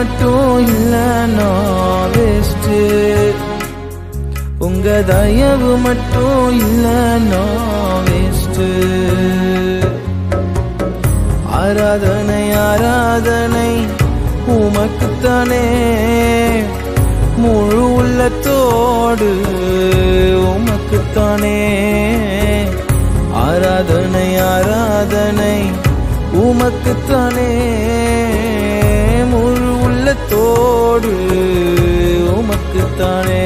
மட்டும் இல்லைன்னா வேஸ்ட்டு உங்க தயவு மட்டும் இல்லைன்னா வேஸ்ட்டு ஆராதனை ஆராதனை உமக்குத்தானே. முழு உள்ளத்தோடு உமக்குத்தானே. ஆராதனை ஆராதனை உமக்குத்தானே. உள்ளத்தோடு உமக்குத்தானே.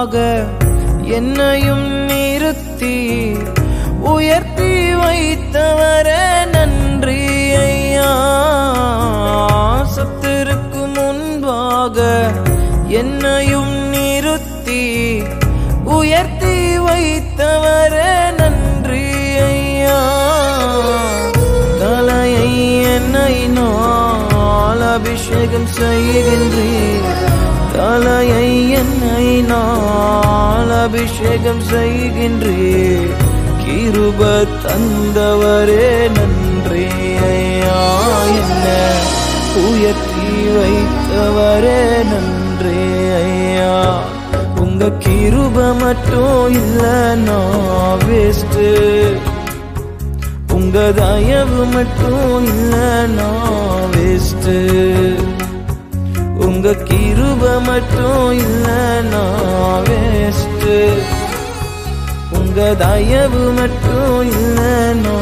ஆக என்னையும் நிறுத்தி உயர்த்தி வைத்தவர நன்றி ஐயா. சத்திருக்கு முன்பாக என்னையும் நிறுத்தி உயர்த்தி வைத்தவர நன்றி ஐயா. தலையை என்னை நாள் அபிஷேகம் செய்கின்றீர். தலையை அபிஷேகம் செய்கின்றே கிருப தந்தவரே நன்றி. ஐயா என்ன உயர்த்தி வைத்தவரே நன்றி. ஐயா உங்க கிருப மட்டும் இல்லைன்னா வேஸ்ட்டு உங்க தயவு மட்டும் இல்லைன்னா வேஸ்ட்டு உங்க கிருப மட்டும் இல்லைன்னா வேஸ்ட்டு உங்க தயவு மட்டும் இல்லைன்னா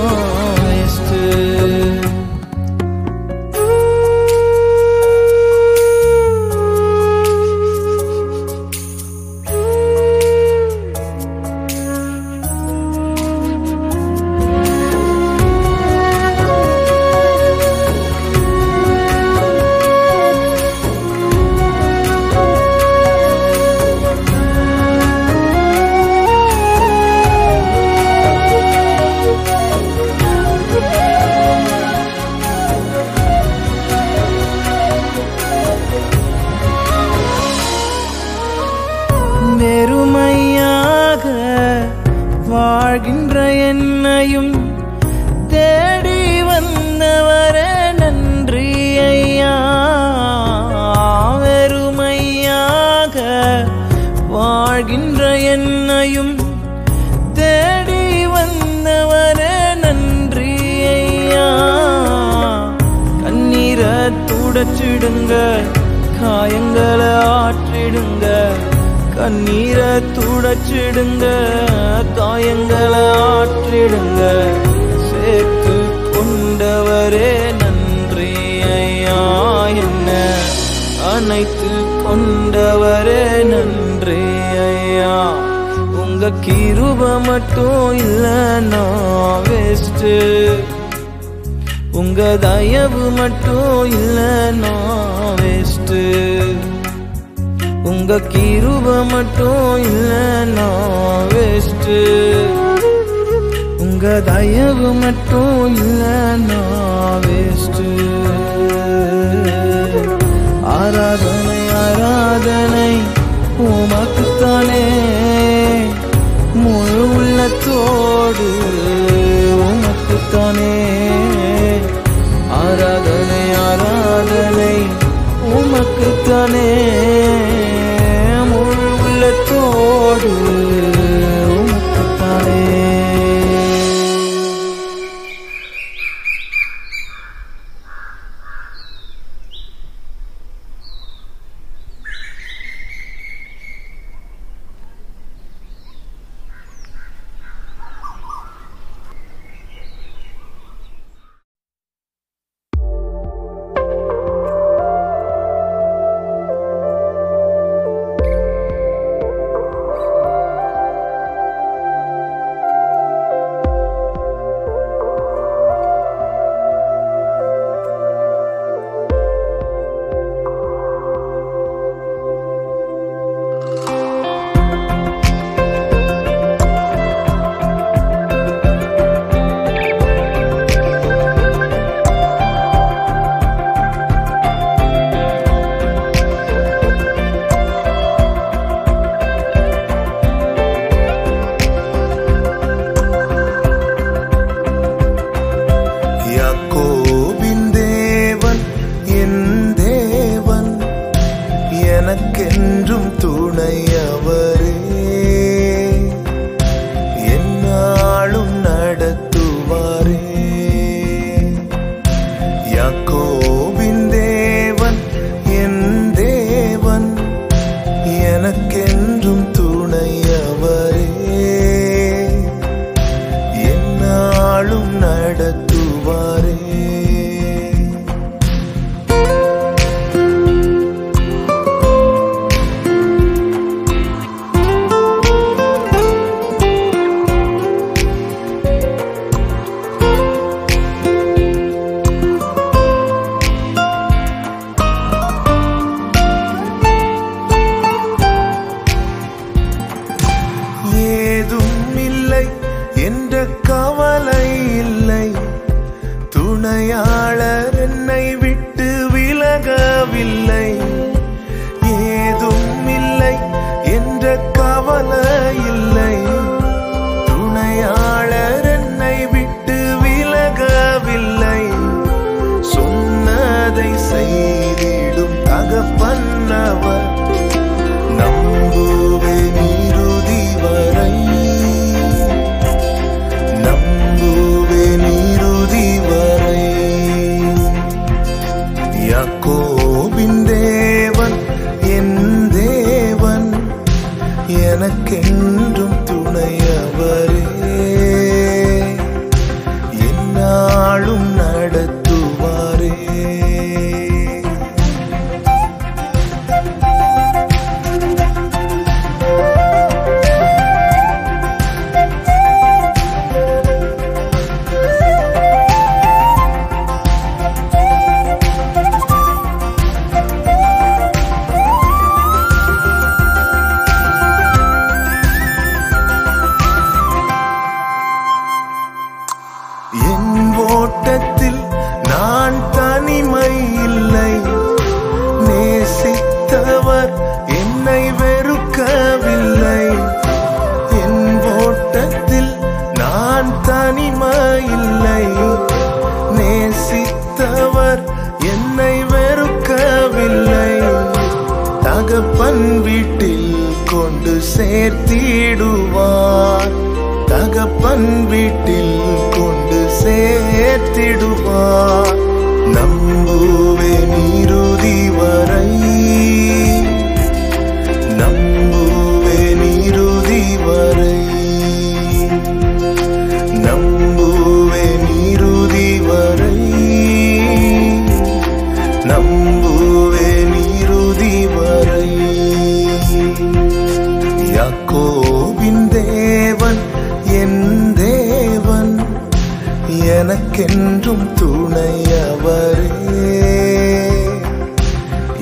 எனக்கென்றும் துணையவரே.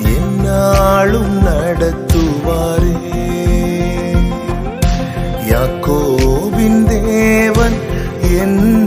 என்னாலும் நடத்துவாரே. யாக்கோவின் தேவன் என்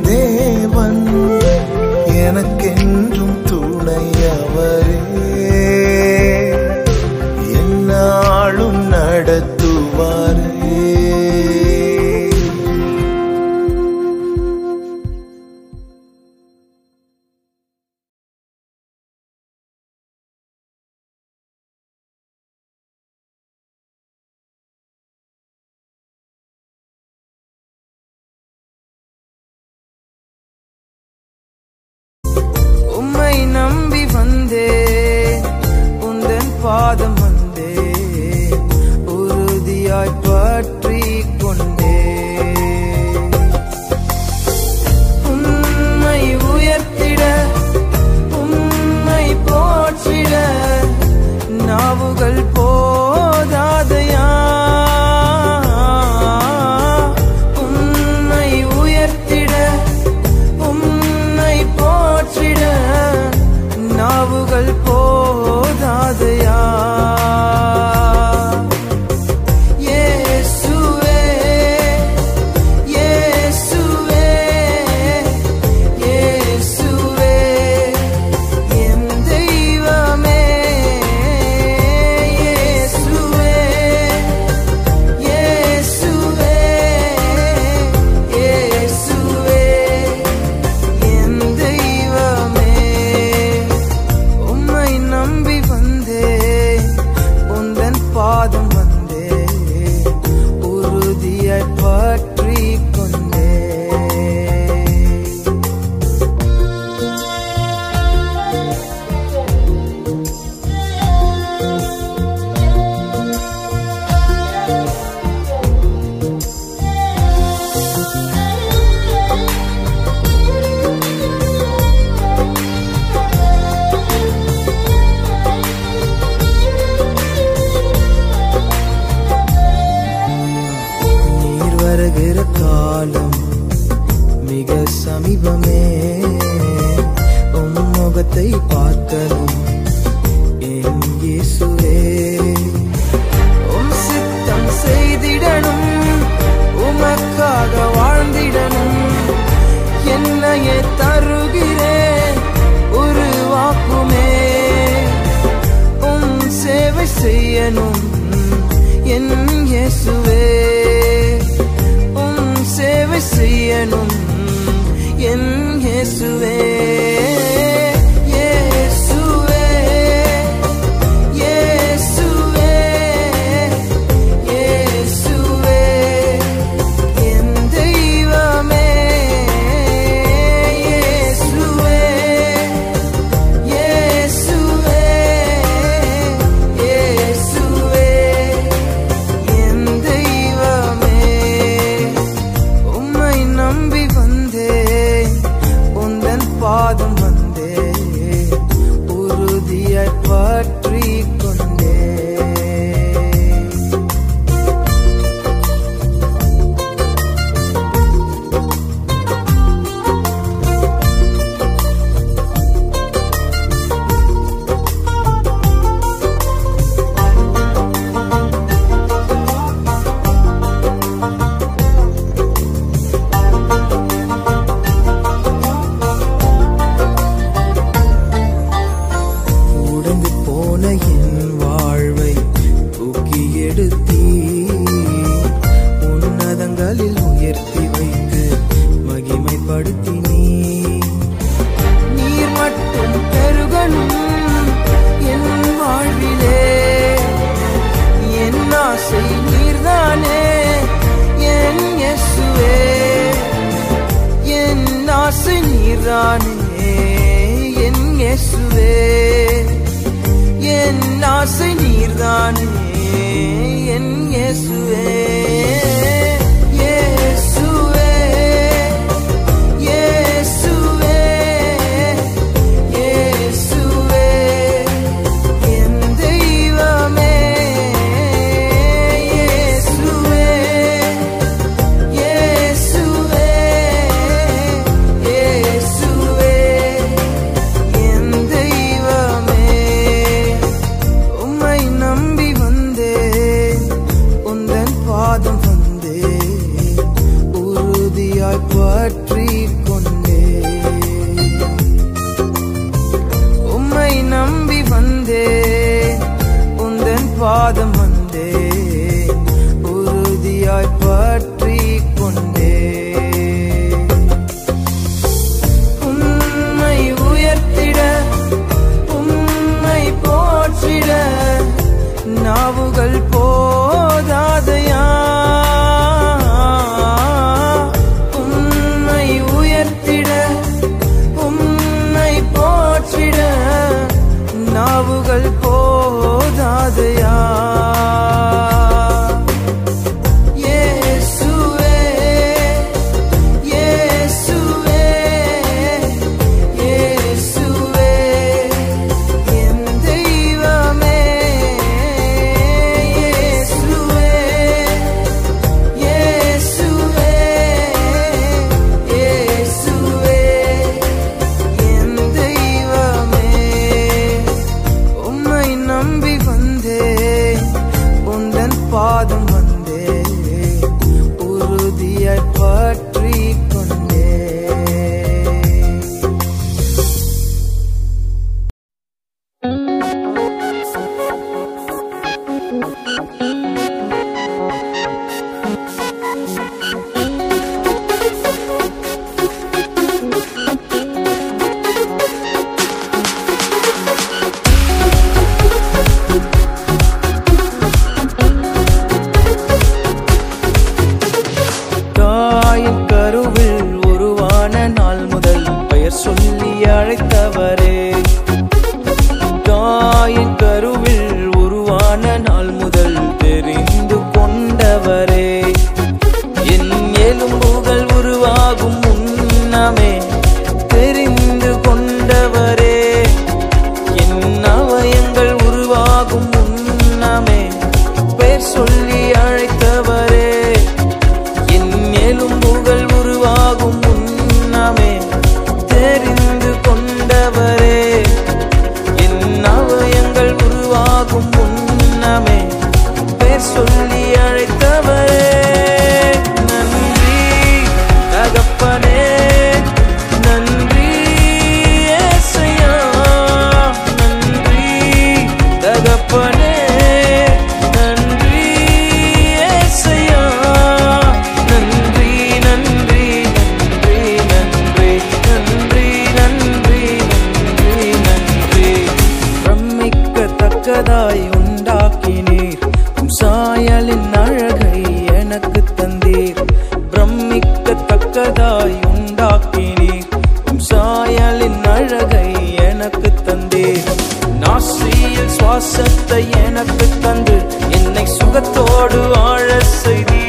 எனக்கு தந்து என்னை சுகத்தோடு ஆழ செய்தி.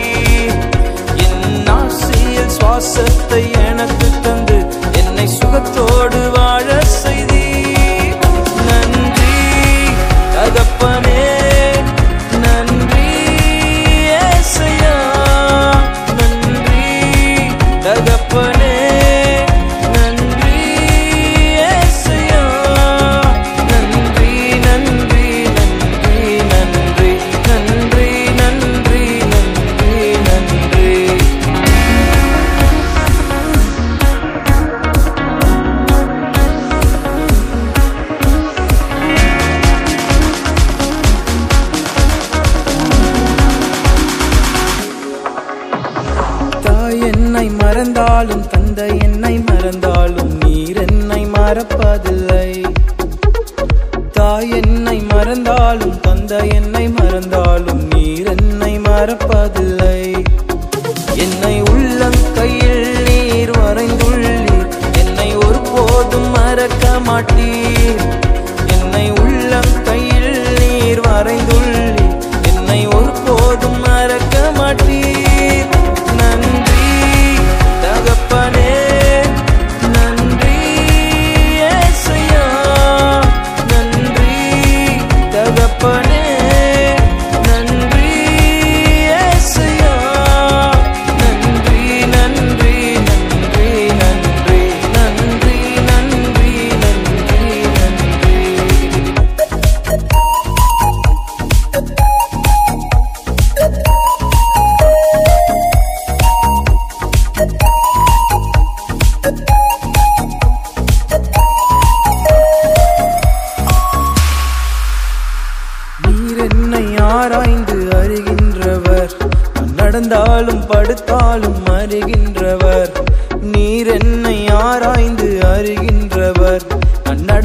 என் ஆசையில் சுவாசத்தை எனக்கு தந்து என்னை சுகத்தோடு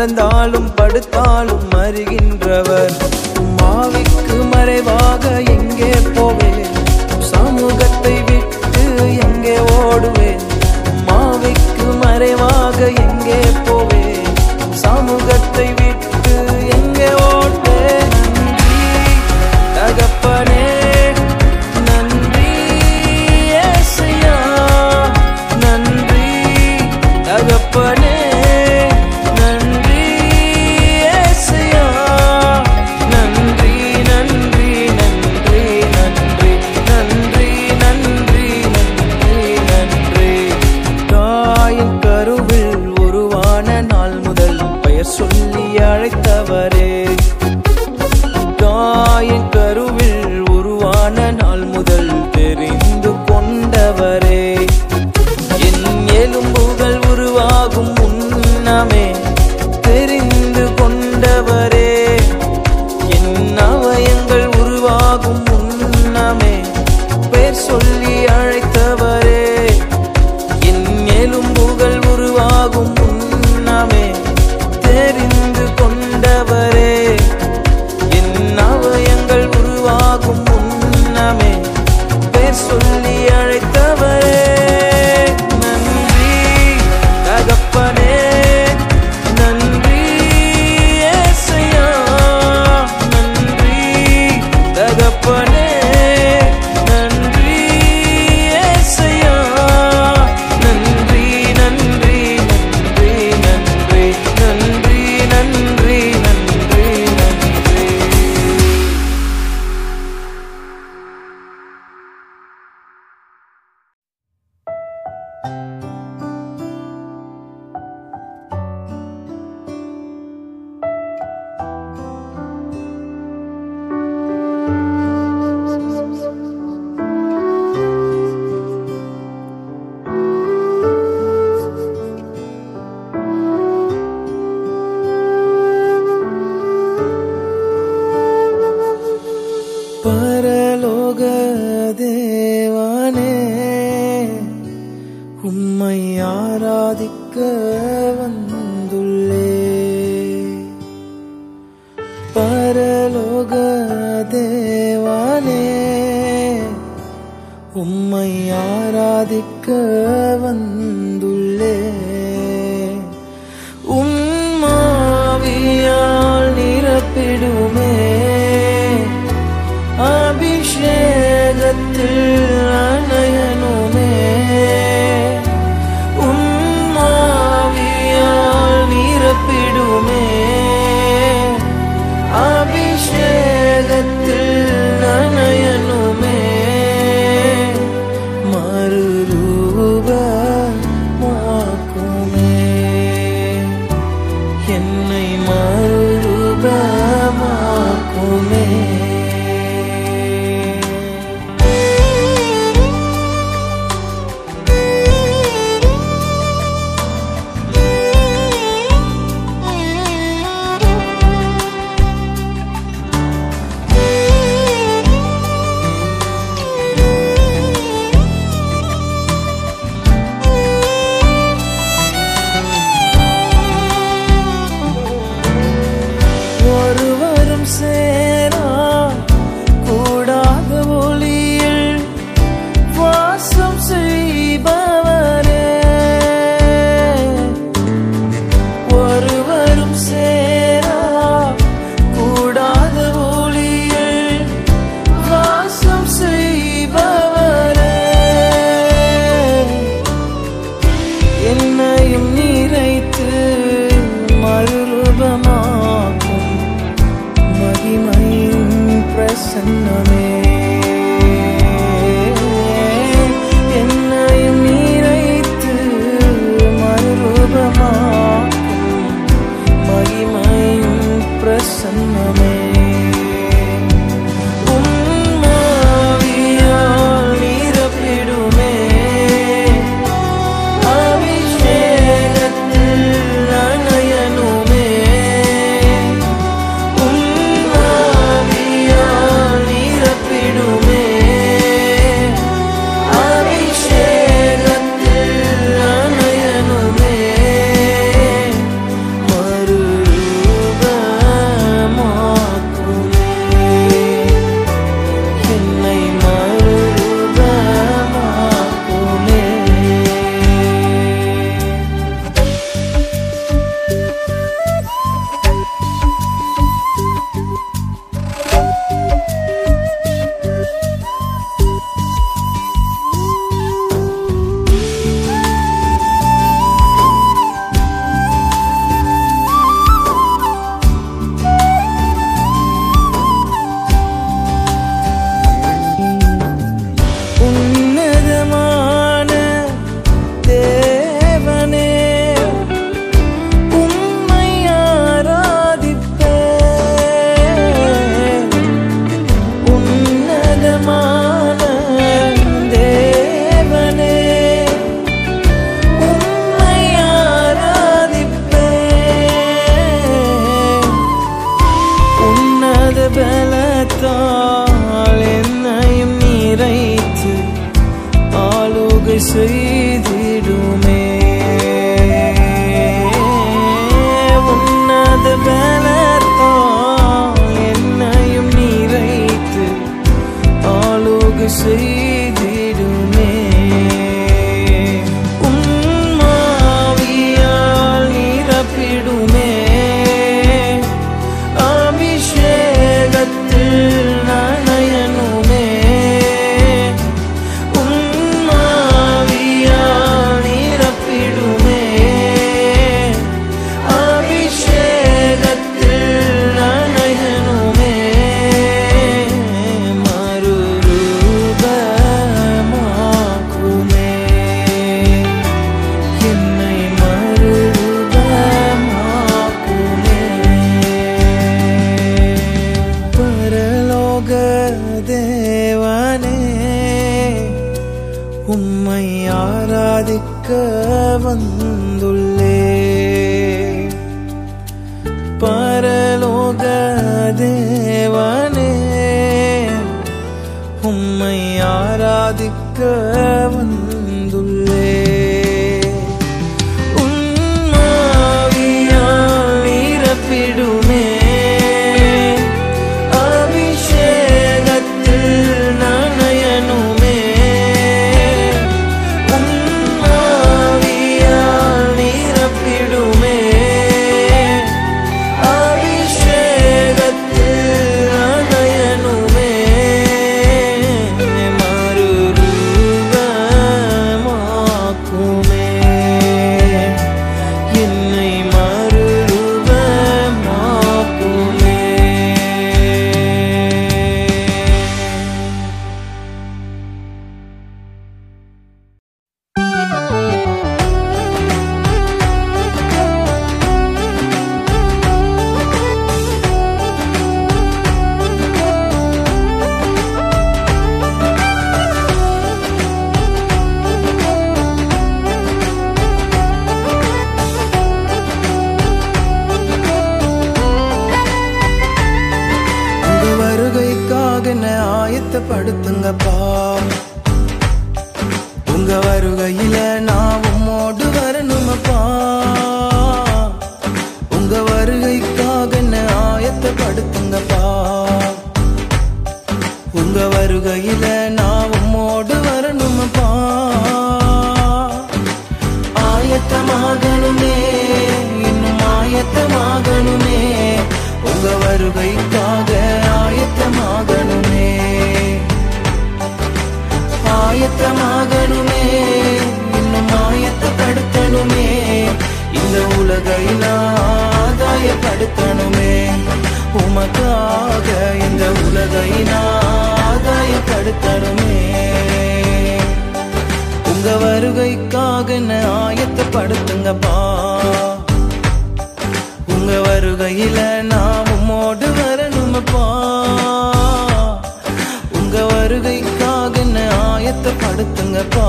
நடந்தாலும் படுத்தாலும் அறிகின்றவர் மாவிக்கு மறைவாக எங்கே போவேன்? சமூகத்தை விட்டு எங்கே ஓடுவேன்? மாவிக்கு மறைவாக எங்கே 岁月。படுத்துங்கப்பா படுத்துங்கப்பா. உங்க வருகையில நான் உம்மோடு வரணுமப்பா. உங்க வருகைக்காக என்ன ஆயத்தப்படுத்துங்கப்பா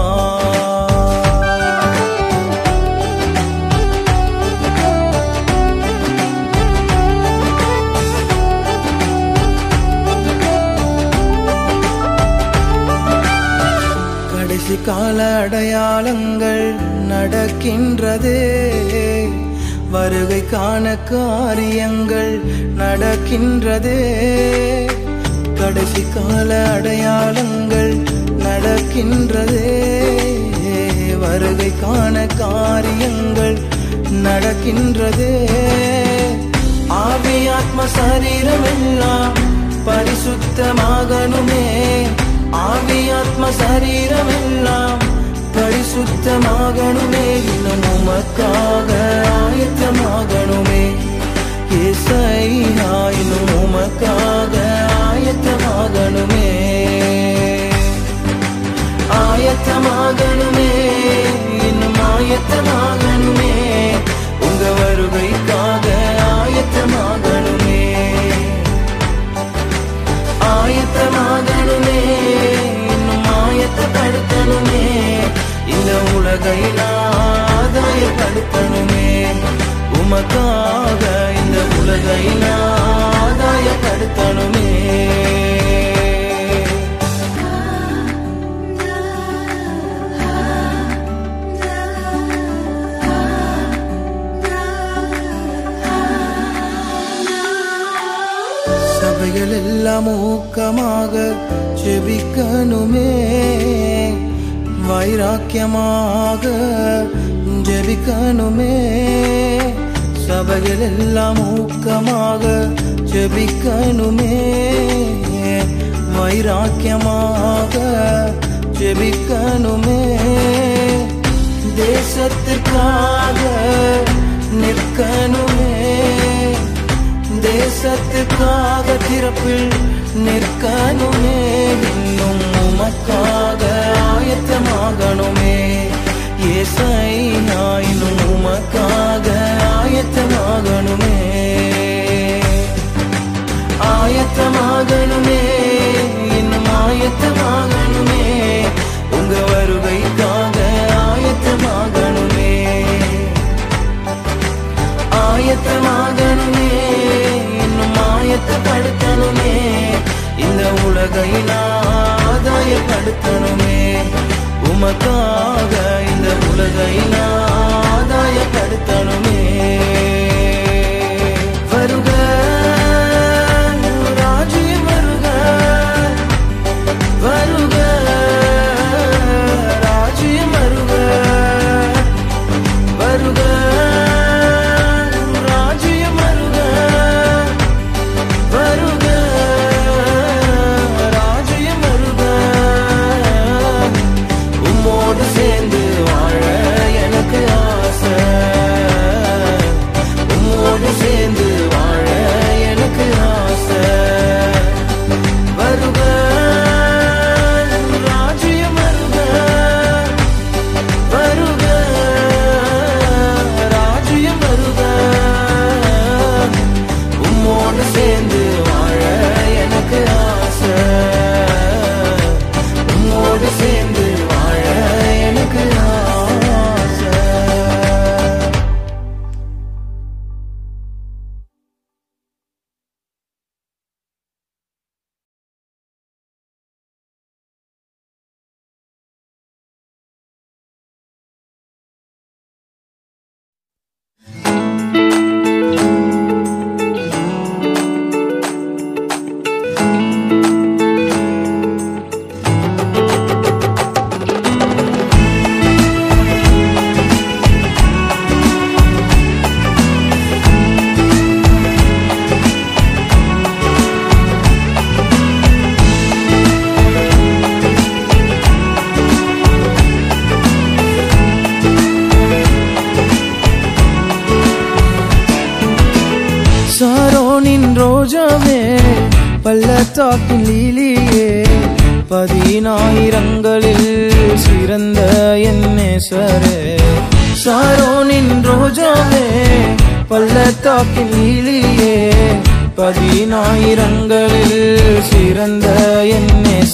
கடைசி கால அடையாளங்கள் நடக்கின்றதே. வருகைக்கான காரியங்கள் நடக்கின்றதே. கடைசி கால அடையாளங்கள் நடக்கின்றதே. வருகைக்கான காரியங்கள் நடக்கின்றதே. ஆவி ஆத்ம சரீரம் எல்லாம் பரிசுத்தமாகணுமே. ஆவி ஆத்ம சரீரம் எல்லாம் ஆயத்தமாகணுமே இன்னும் உமக்காக ஆயத்தமாகணுமே ஏசையா இன்னும் உமக்காக ஆயத்தமாகணுமே ஆயத்தமாகணுமே இன்னும் ஆயத்தமாகணுமே உங்க வருகைக்காக ஆயத்தமாகணுமே ஆயத்தமாகணுமே இன்னும் ஆயத்தப்படுத்தணுமே இந்த உலகை ஆதாயப்படுத்தணுமே. உமக்காக இந்த உலகை ஆதாயப்படுத்தணுமே. சபைகள் எல்லாம் ஊக்கமாக செபிக்கணுமே. வைராக்கியமாக ஜெபிக்கணுமே. சபைகள் எல்லாம் ஊக்கமாக ஜெபிக்கணுமே. வைராக்கியமாக ஜெபிக்கணுமே. தேசத்திற்காக நிற்கணுமே. தேசத்துக்காக திறப்பில் நிற்கணுமே. உமக்காக ஆயத்தமாகணுமே. ஏசையா இன்னும் உமக்காக ஆயத்தமாகணுமே. ஆயத்தமாகணுமே இன்னும் ஆயத்தமாகணுமே. உங்க வருகைக்காக ஆயத்தமாகணுமே. ஆயத்தமாகணுமே இன்னும் ஆயத்தப்படுத்தணுமே. இந்த உலகை ஆதாயப்படுத்தணுமே. உமக்காக இந்த உலகை ஆதாயப்படுத்தணுமே.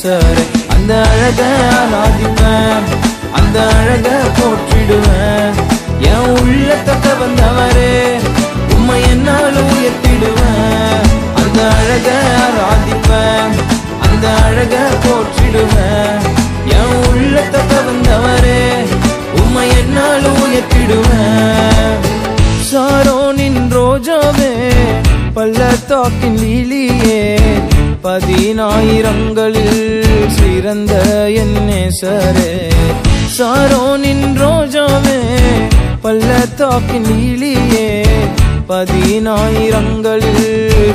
நேசரை அந்த அழக ஆராதிப்பேன் அந்த அழக போற்றிடுவேன். என் உள்ளத்தக்க வந்தவரே உண்மை என்னாலும் உயர்த்திடுவேன். அந்த அழக ஆராதிப்பேன் அந்த அழக போற்றிடுவேன். என் உள்ளத்தக்க வந்தவரே உண்மை என்னாலும் உயர்த்திடுவேன். சாரோனின் ரோஜாவே பள்ளத்தாக்கின் லீலியே பதினாயிரங்களில் சிறந்த என்னே சரே சாரோனின் ரோஜாவே பள்ளத்தாக்கின் இழியே பதினாயிரங்களில்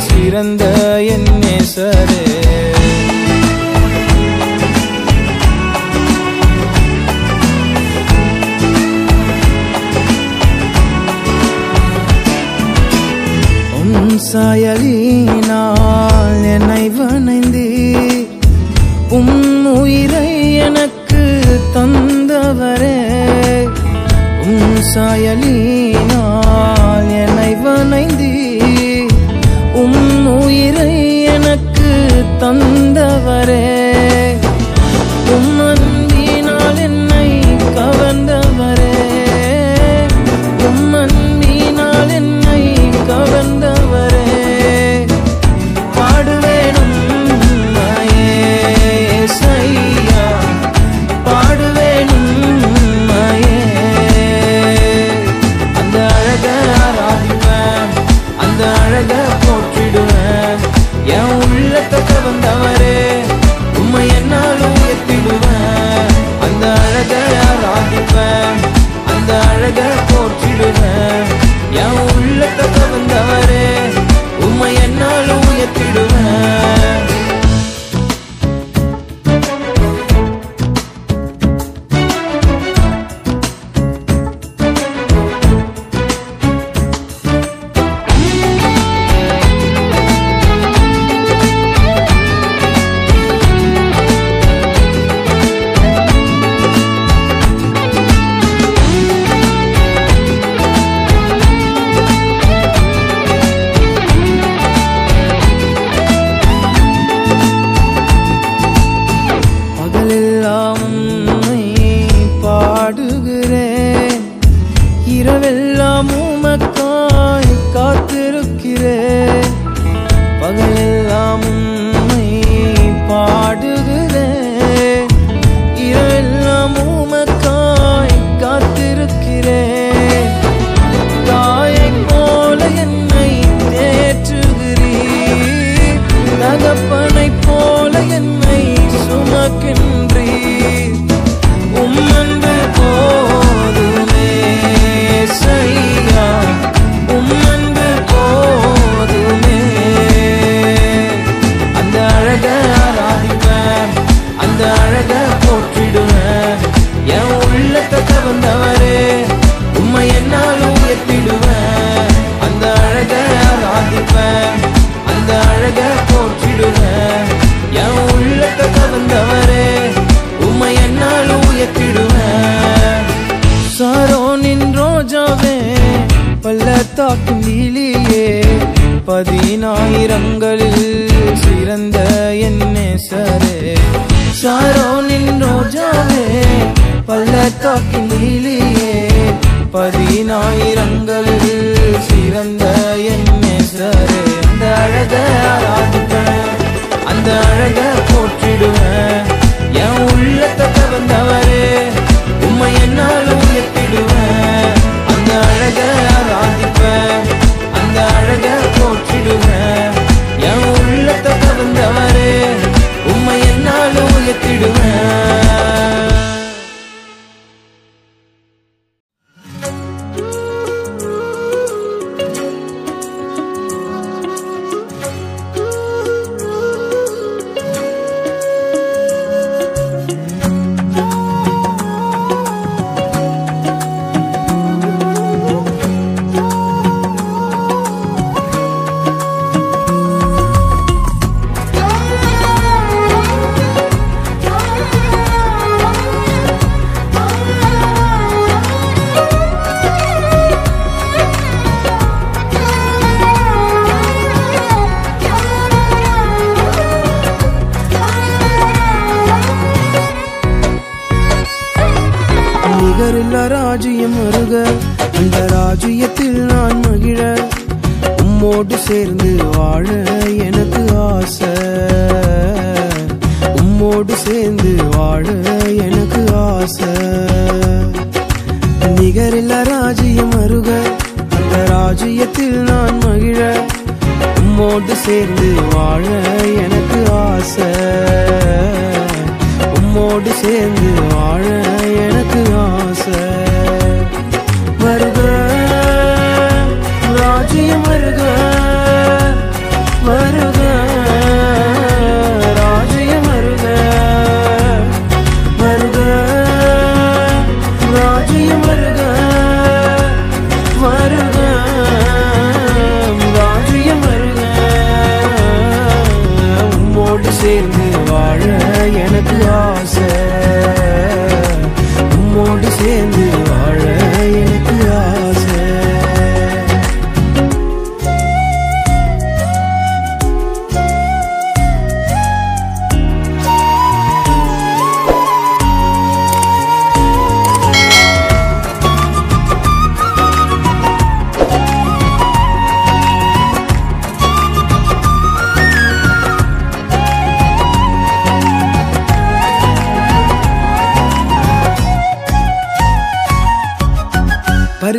சிறந்த என்னே சரே சாயலீனா அணைந்து. உம் உயிரை எனக்கு தந்தவரே. உம் சாயலினால் என்னை வணைந்து. உம் உயிரை எனக்கு தந்தவரே.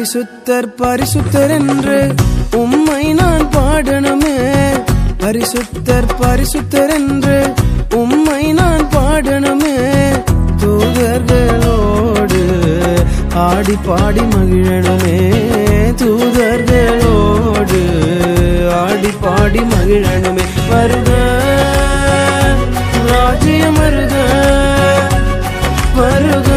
பரிசுத்தர் பரிசுத்தர் என்று உம்மை நான் பாடணுமே. பரிசுத்தர் பரிசுத்தர் என்று உம்மை நான் பாடணுமே. தூதர்களோடு ஆடி பாடி மகிழணுமே. தூதர்களோடு ஆடி பாடி மகிழணுமே. வருக ராஜ்யம் வருக வருக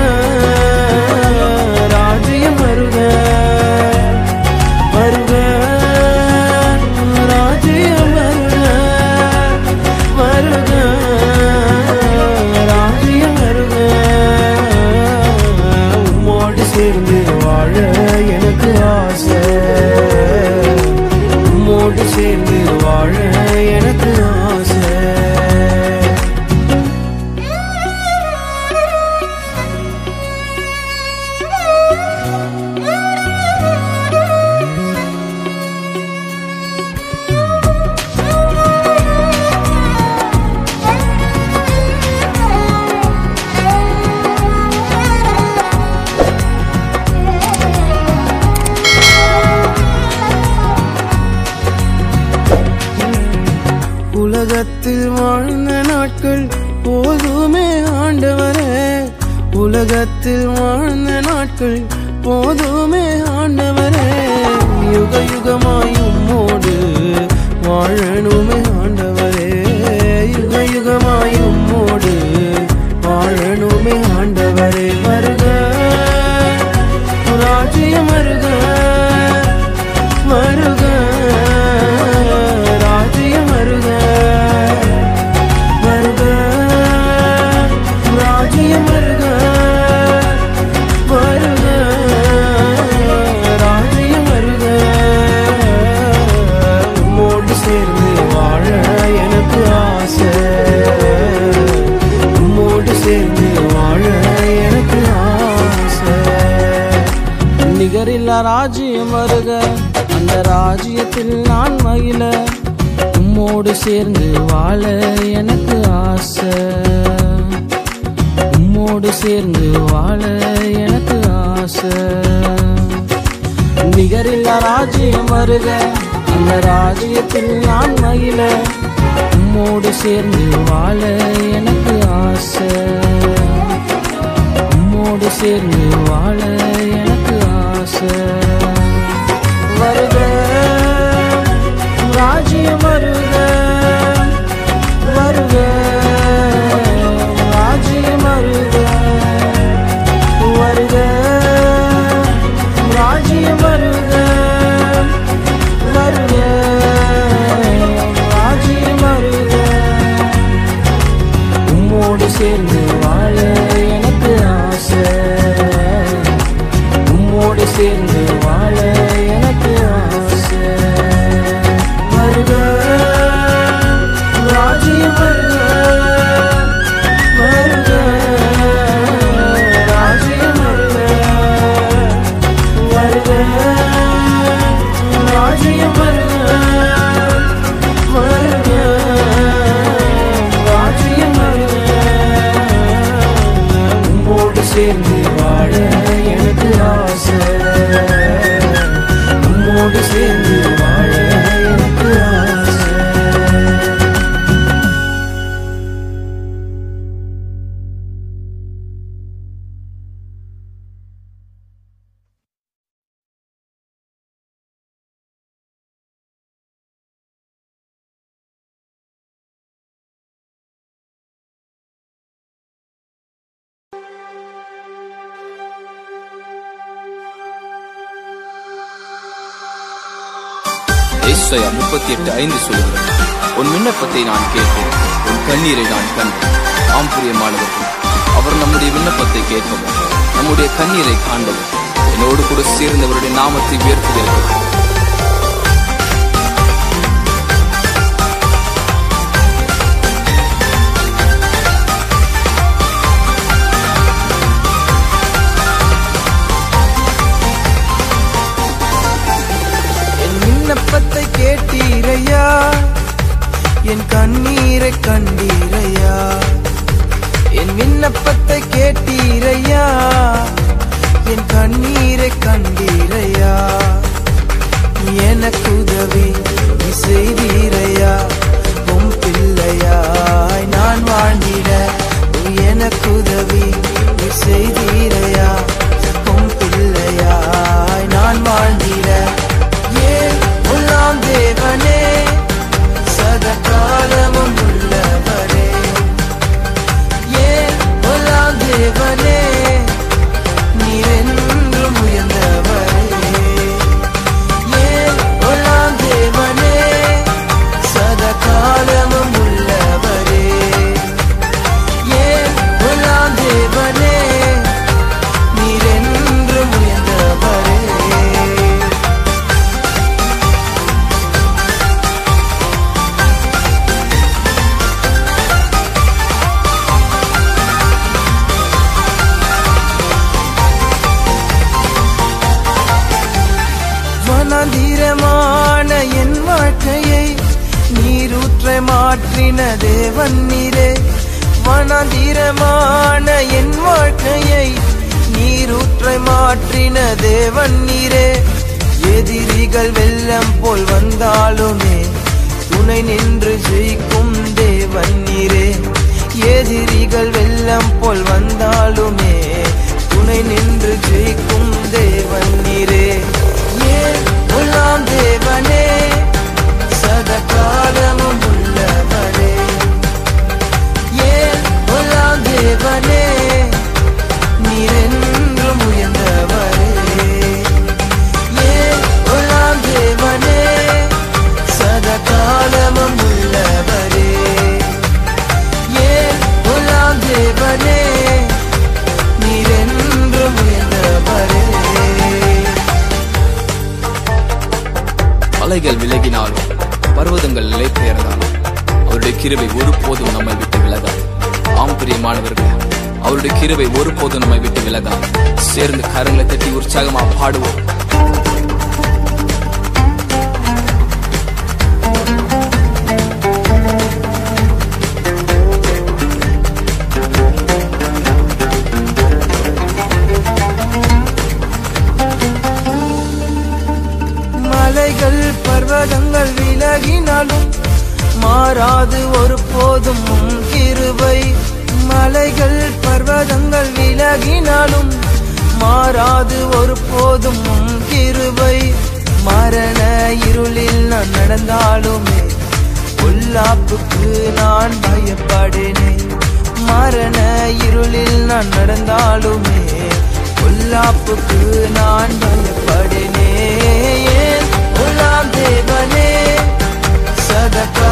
ராஜ்யம் வருக. அந்த ராஜ்யத்தில் நான் மகிழ. உம்மோடு சேர்ந்து வாழ எனக்கு ஆசை. உம்மோடு சேர்ந்து வாழ எனக்கு ஆசை. நிகரில்லா ராஜ்யம் வருக. அந்த ராஜ்யத்தில் நான் மகிழ. உம்மோடு சேர்ந்து வாழ எனக்கு ஆசை. உம்மோடு சேர்ந்து வாழ எனக்கு ஆசை வருக ராஜ்யம் வருக வருக ராஜ்யம் வருக வருக ராஜ்யம் வருக வருக ராஜ்யம் வருக உம்மோடு சேர்ந்து உம்மோடு இசையா முப்பத்தி எட்டு ஐந்து சொல்லுகிறது. உன் விண்ணப்பத்தை நான் கேட்பேன். உன் கண்ணீரை நான் கண்டேன். ஆம் பிரியமானவர்கள் அவர் நம்முடைய விண்ணப்பத்தை கேட்பவர். நம்முடைய கண்ணீரை காண்பவர். என்னோடு கூட சேர்ந்தவருடைய நாமத்தை உயர்த்துகிறார்கள் என் விண்ணப்பத்தை என் கண்ணீரை கண்டீரையா? என் விண்ணப்பத்தை கேட்டீரையா? என் கண்ணீரை கண்டீரையா? எனக்கு உதவி நீ செய்தீரையா? உம் பிள்ளையாய் நான் வாழ்ந்திட எனக்கு உதவி நீ செய்தீரையா? நீரூற்ற மாற்றின தேவன் நீரே. வனாந்திரமான என் வாழ்க்கையை நீரூற்ற மாற்றின தேவன் நீரே. எதிரிகள் வெள்ளம் போல் வந்தாலுமே துணை நின்று ஜெயிக்கும் தேவன் நீரே. எதிரிகள் வெள்ளம் போல் வந்தாலுமே துணை நின்று ஜெயிக்கும் தேவன் நீரே. ஏன் தேவனே? சதகாலமும் உள்ளவரே ஏன் உள்ளாம் தேவனே நீரென்றும் உயர்ந்தவரே ஏன் உள்ளாம் தேவனே சதகாலமும் உள்ளவரே ஏன் உள்ளாம் தேவனே நீரென்றும் உயர்ந்தவரே அலைகள் விலகினாலும் பர்வதங்களிலே பெயர்ந்தான் அவருடைய கிருவை ஒருபோதும் நம்மை விட்டு விலகாது. ஆம் பிரியமானவர்கள் அவருடைய கிருவை ஒருபோதும் நம்மை விட்டு விலகாது. சேர்ந்து கரங்களை தட்டி உற்சாகமா பாடுவோம். மாறாது ஒரு போதும் கிருவை மலைகள் பர்வதங்கள் விலகினாலும் மாறாது ஒரு போதும் கிருவை மரண இருளில் நான் நடந்தாலுமே பொல்லாப்புக்கு நான் பயப்படினேன். மரண இருளில் நான் நடந்தாலுமே பொல்லாப்புக்கு நான் பயப்படினேன். உள்ளாம் தேவனே சதகாலமும்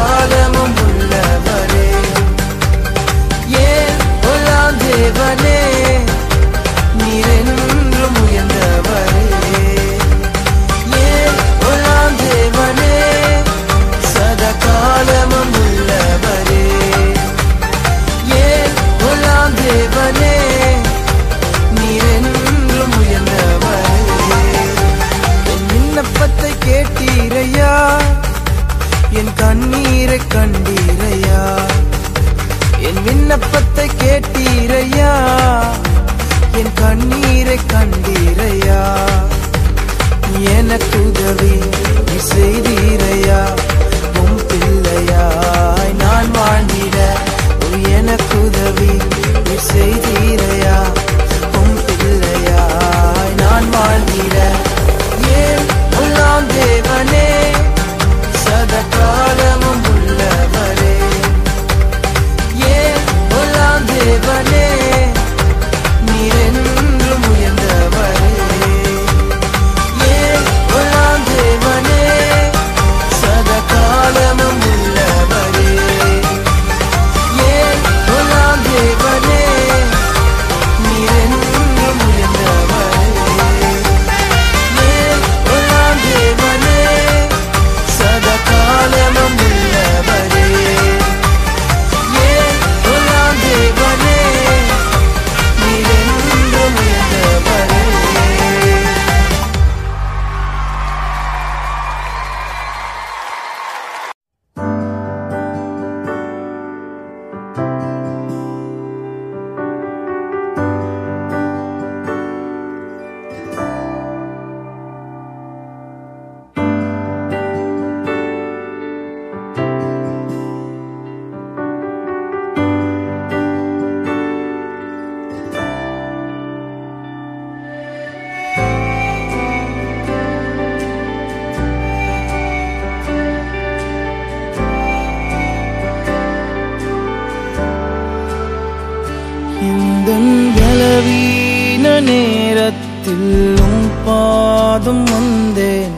மாற்றம் வந்தேன்.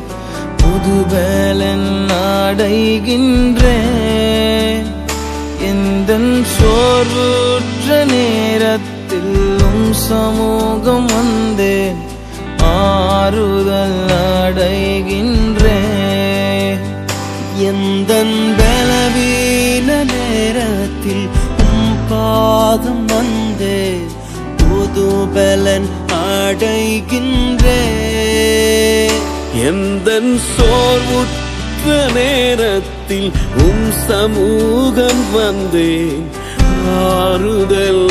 புது வேலன் நாடைகின்றேன். எந்த சோர்வுற்ற நேரத்தில் சமூகம் நான் சோர்வுற்ற நேரத்தில் உம் சமூகம் வந்தேன். ஆறுதல்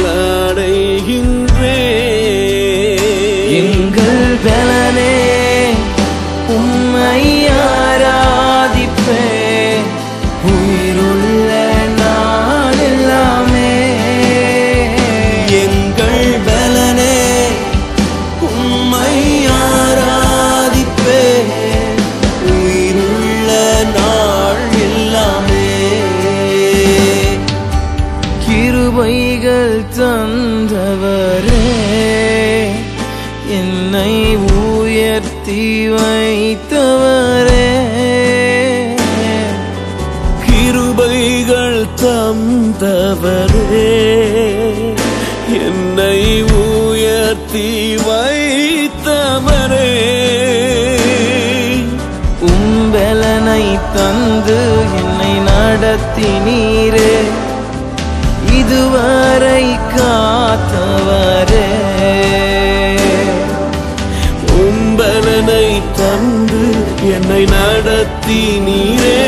காத்தினீரே இதுவரை காத்தவரே. உம்பலனை தந்து என்னை நடத்தினீரே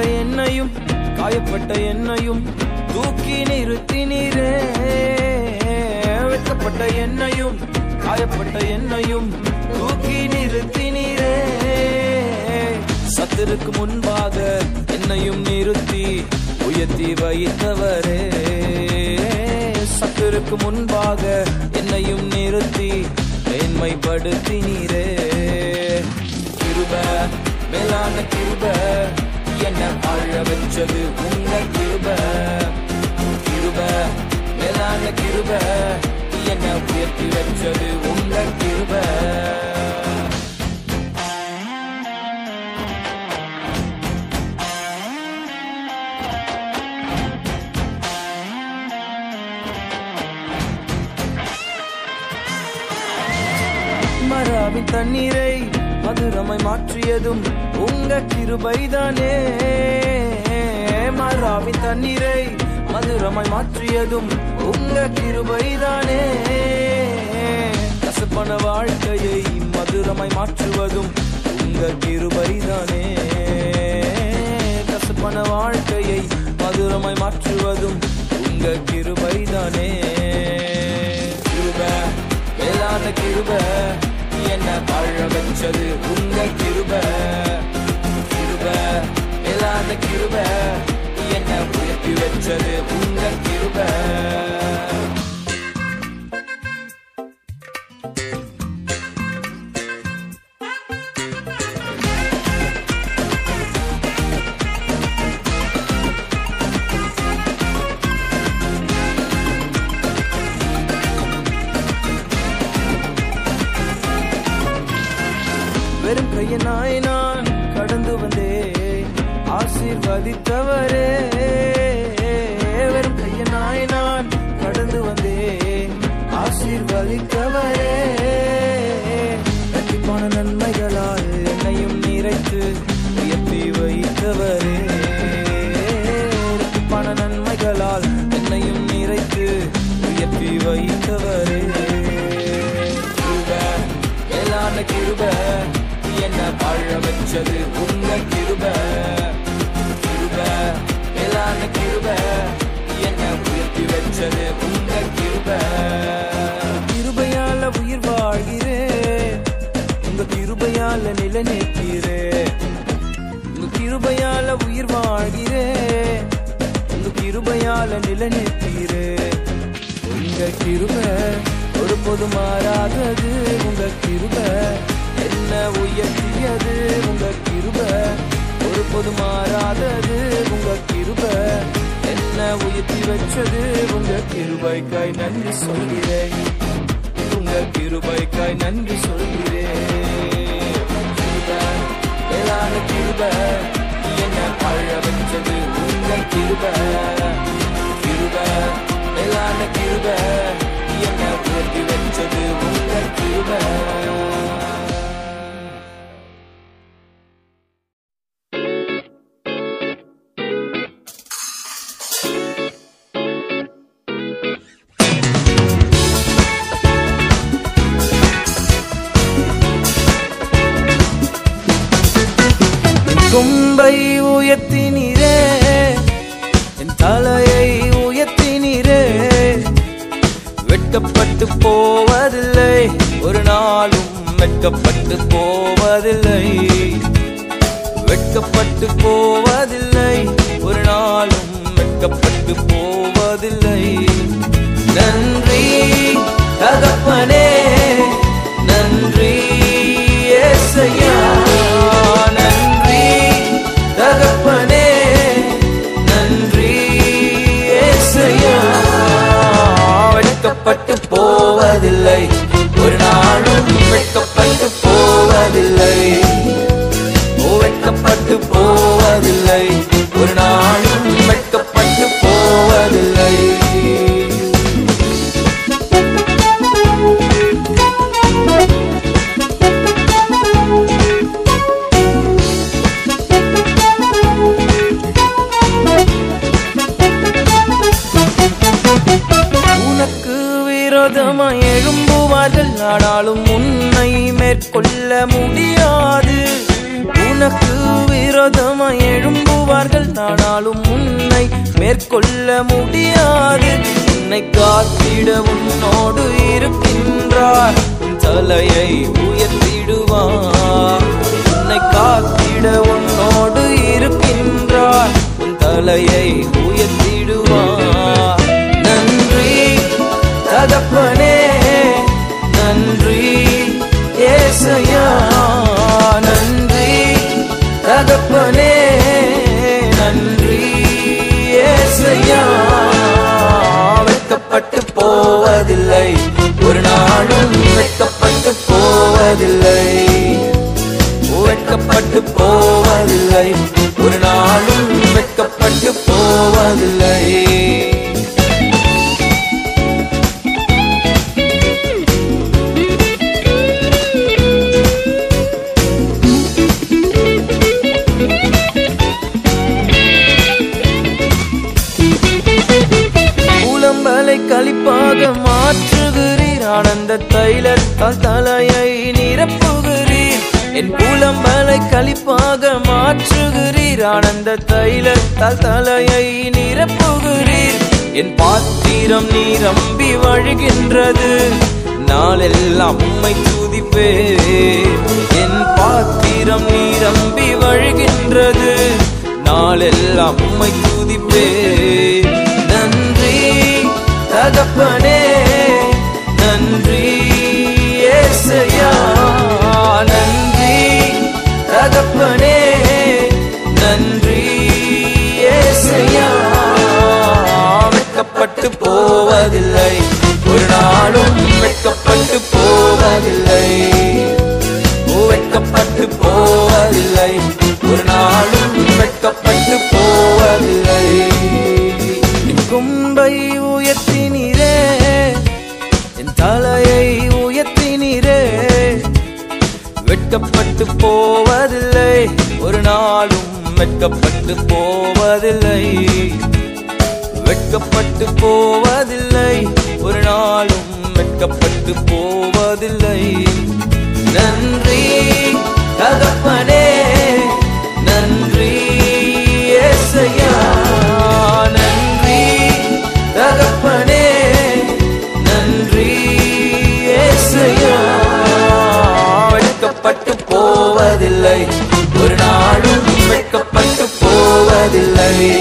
காயப்பட்ட என்னையும் காயப்பட்ட என்னையும் தூக்கி நிறுத்தினீரே வெட்டப்பட்ட என்னையும் காயப்பட்ட என்னையும் தூக்கி நிறுத்தினீரே சத்திற்கு முன்பாக என்னையும் நிறுத்தி உயர்த்தி வைத்தவரே. சத்திற்கு முன்பாக என்னையும் நிறுத்தி மேன்மைப்படுத்தினீரே கிருப மேலான கிருப என்ன வாழ வச்சது உங்க கிருப கிருப மேலான கிருப. என்ன உயர்த்தி வச்சது உங்க கிருப. மராவின் தண்ணீரை நிறமை மாற்றியதும் உங்க கிருபைதானே. மராவின் தண்ணீரை மதுரமாய் மாற்றியதும் உங்க கிருபைதானே. கசப்பான வாழ்க்கையை மதுரமாய் மாற்றுவதும் உங்க கிருபைதானே. கசப்பான வாழ்க்கையை மதுரமாய் மாற்றுவதும் உங்க கிருபைதானே. கிருப மேலான கிருப. என்ன வாழ வச்சது? உங்க கிருப. கிருப. இல்லாத கிருப. என்ன உயர்த்தி வச்சது? உங்க கிருப. வெறும் கையனாய் நான் கடந்து வந்தேன். ஆசீர்வதித்தவரே வெறும் கையனாய் நான் கடந்து வந்தேன். ஆசீர்வதித்தவரே கட்டிப்பான நன்மைகளால் என்னையும் நிறைத்து உயர்த்தி வைத்தவரே. கட்டிப்பான நன்மைகளால் என்னையும் நிறைத்து உயர்த்தி வைத்தவரே. கிருப, எல்லான கிருப. என்ன வாழ வச்சது? உங்க கிருப கிருப மேலான கிருப. என்ன உயர்த்தி வச்சது? உங்க கிருப. கிருபையால உயிர் வாழ்கிறேன் உங்க கிருபையால நில நிலைநிற்கிறேன் உங்க கிருபையால உயிர் வாழ்கிறேன் உங்க கிருபையால நில நிலைநிற்கிறேன் உங்க கிருப ஒருபோது மாறாதது. உங்க கிருபை என்ன உயர்த்தியது? உங்க கிருப ஒரு பொது மாறாதது. உங்க கிருப என்ன உயர்த்தி வச்சது? உங்க கிருபைக்காய் நன்றி சொல்கிறேன். உங்க கிருபைக்காய் நன்றி சொல்கிறேன். கிருப, மேலான கிருப. என்ன பழ வச்சது? உங்க கிருப. கிருப மேலான கிருப. என்ன உயர்த்தி வச்சது? உங்க கிருப. போவதில்லை. ஒரு நாளும் வெட்கப்பட்டு போவதில்லை. நன்றி தகப்பனே. நன்றி ஏசையா. நன்றி தகப்பனே. நன்றி ஏசையா. வெட்கப்பட்டு போவதில்லை. ஒரு நாளும் வெட்கப்பட்டு போவதில்லை. வெட்கப்பட்டு போ ஒரு மேற்கொள்ள முடியாது. உன்னை காத்திட உன்னோடு இருக்கின்றார். உன் தலையை உயர்த்திடுவார். உன்னை காத்திட உன்னோடு இருக்கின்றார். உன் தலையை உயர்த்தி ஏசையா வெட்கப்பட்டு போவதில்லை. ஒரு நாளும் வெட்கப்பட்டு போவதில்லை. வெட்கப்பட்டு போவதில்லை. ஒரு நாளும் வெட்கப்பட்டு போவதில்லை. களிப்பாக மாற்றுகிறீர். ஆனந்த தைலத்தால் தலையை நிரப்புகிறீர். என் புலம்பலை களிப்பாக மாற்றுகிறீர். ஆனந்த தைலத்தால் தலையை நிரப்புகிறீர். என் பாத்திரம் நீரம்பி வழிகின்றது. நாளெல்லாம் உம்மை துதிப்பே என் பாத்திரம் நீரம்பி வழிகின்றது. நாளெல்லாம் உம்மை துதிப்பே தகப்பனே நன்றி ஏசையா. நன்றி தகப்பனே நன்றி ஏசையா. வெட்கப்பட்டு போவதில்லை. ஒரு நாளும் வெட்கப்பட்டு போவதில்லை. வெட்கப்பட்டு போவதில்லை. ஒரு நாளும் வெட்கப்பட்டு போவதில்லை. கும்பை உயர்த்தினி தலையை உயர்த்தினீரே. வெட்கப்பட்டு போவதில்லை. ஒரு நாளும் வெட்கப்பட்டு போவதில்லை. வெட்கப்பட்டு போவதில்லை. ஒரு நாளும் வெட்கப்பட்டு போவதில்லை. நன்றி தகப்பனே வெட்கப்பட்டு போவதில்லை. ஒரு நாளும் வெட்கப்பட்டு போவதில்லை.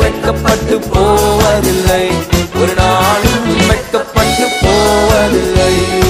வெட்கப்பட்டு போவதில்லை. ஒரு நாளும் வெட்கப்பட்டு போவதில்லை.